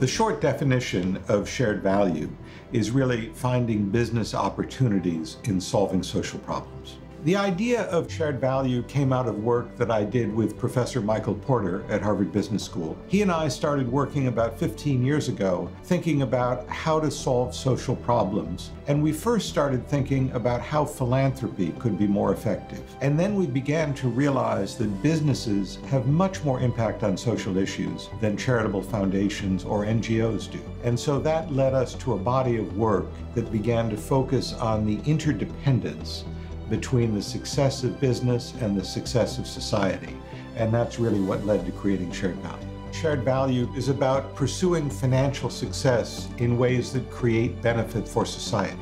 The short definition of shared value is really finding business opportunities in solving social problems. The idea of shared value came out of work that I did with Professor Michael Porter at Harvard Business School. He and I started working about 15 years ago thinking about how to solve social problems. And we first started thinking about how philanthropy could be more effective. And then we began to realize that businesses have much more impact on social issues than charitable foundations or NGOs do. And so that led us to a body of work that began to focus on the interdependence between the success of business and the success of society. And that's really what led to creating shared value. Shared value is about pursuing financial success in ways that create benefit for society.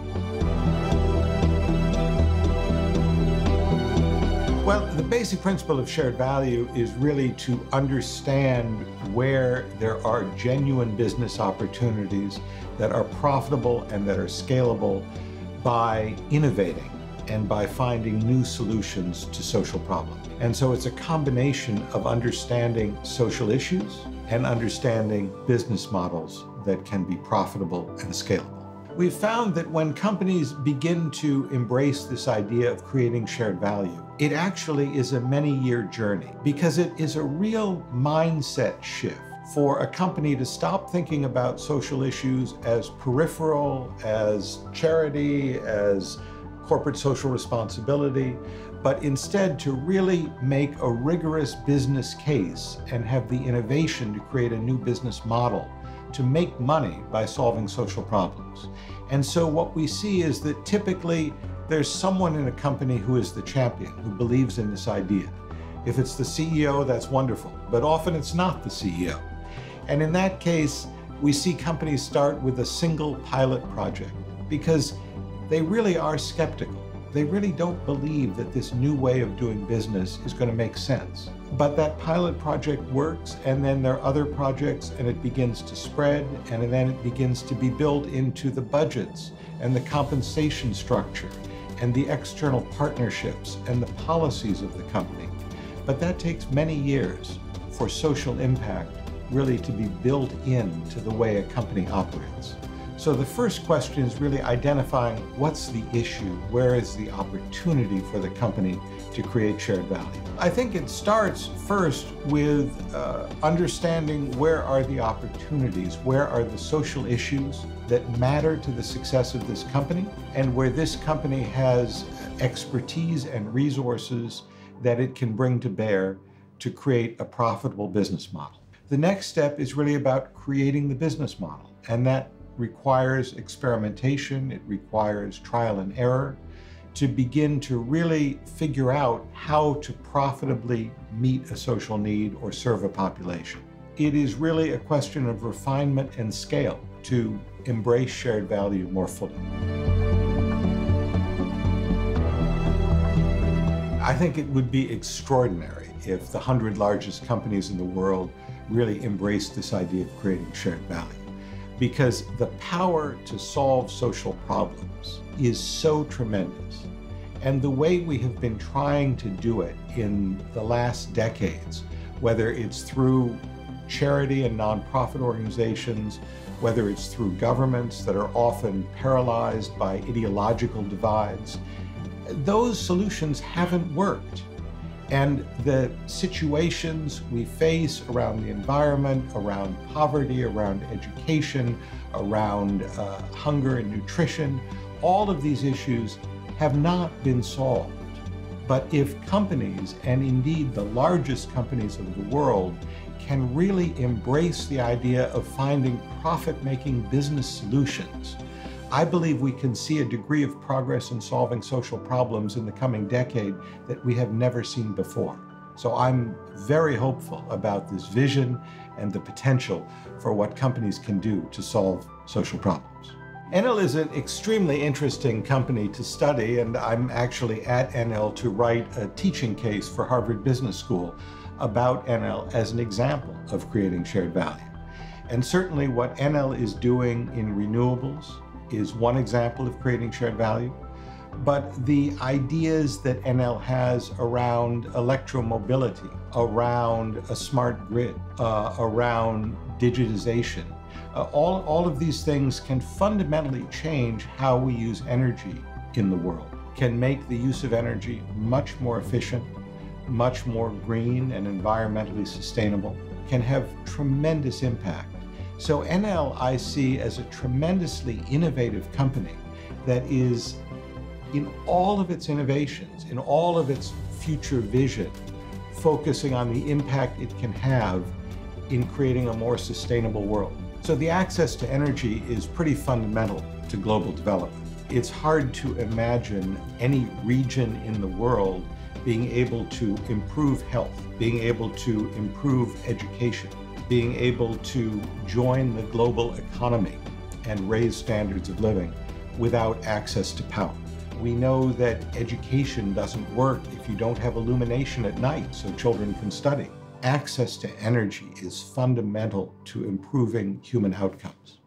Well, the basic principle of shared value is really to understand where there are genuine business opportunities that are profitable and that are scalable by innovating and by finding new solutions to social problems. And so it's a combination of understanding social issues and understanding business models that can be profitable and scalable. We've found that when companies begin to embrace this idea of creating shared value, it actually is a many year journey because it is a real mindset shift for a company to stop thinking about social issues as peripheral, as charity, as corporate social responsibility, but instead to really make a rigorous business case and have the innovation to create a new business model to make money by solving social problems. And so what we see is that typically there's someone in a company who is the champion, who believes in this idea. If it's the CEO, that's wonderful, but often it's not the CEO. And in that case, we see companies start with a single pilot project because they really are skeptical. They really don't believe that this new way of doing business is going to make sense. But that pilot project works, and then there are other projects, and it begins to spread, and then it begins to be built into the budgets and the compensation structure and the external partnerships and the policies of the company. But that takes many years for social impact really to be built into the way a company operates. So the first question is really identifying what's the issue, where is the opportunity for the company to create shared value. I think it starts first with uh, understanding where are the opportunities, where are the social issues that matter to the success of this company, and where this company has expertise and resources that it can bring to bear to create a profitable business model. The next step is really about creating the business model, and that requires experimentation, it requires trial and error to begin to really figure out how to profitably meet a social need or serve a population. It is really a question of refinement and scale to embrace shared value more fully. I think it would be extraordinary if the 100 largest companies in the world really embraced this idea of creating shared value because the power to solve social problems is so tremendous. And the way we have been trying to do it in the last decades, whether it's through charity and nonprofit organizations, whether it's through governments that are often paralyzed by ideological divides, those solutions haven't worked. And the situations we face around the environment, around poverty, around education, around uh, hunger and nutrition, all of these issues have not been solved. But if companies, and indeed the largest companies of the world, can really embrace the idea of finding profit making business solutions, I believe we can see a degree of progress in solving social problems in the coming decade that we have never seen before. So I'm very hopeful about this vision and the potential for what companies can do to solve social problems. Enel is an extremely interesting company to study, and I'm actually at Enel to write a teaching case for Harvard Business School about Enel as an example of creating shared value. And certainly what Enel is doing in renewables, is one example of creating shared value. But the ideas that Enel has around electromobility, around a smart grid, uh, around digitization, Uh, all, all of these things can fundamentally change how we use energy in the world, can make the use of energy much more efficient, much more green and environmentally sustainable, can have tremendous impact. So Enel I see as a tremendously innovative company that is in all of its innovations, in all of its future vision, focusing on the impact it can have in creating a more sustainable world. So the access to energy is pretty fundamental to global development. It's hard to imagine any region in the world being able to improve health, being able to improve education, being able to join the global economy and raise standards of living without access to power. We know that education doesn't work if you don't have illumination at night so children can study. Access to energy is fundamental to improving human outcomes.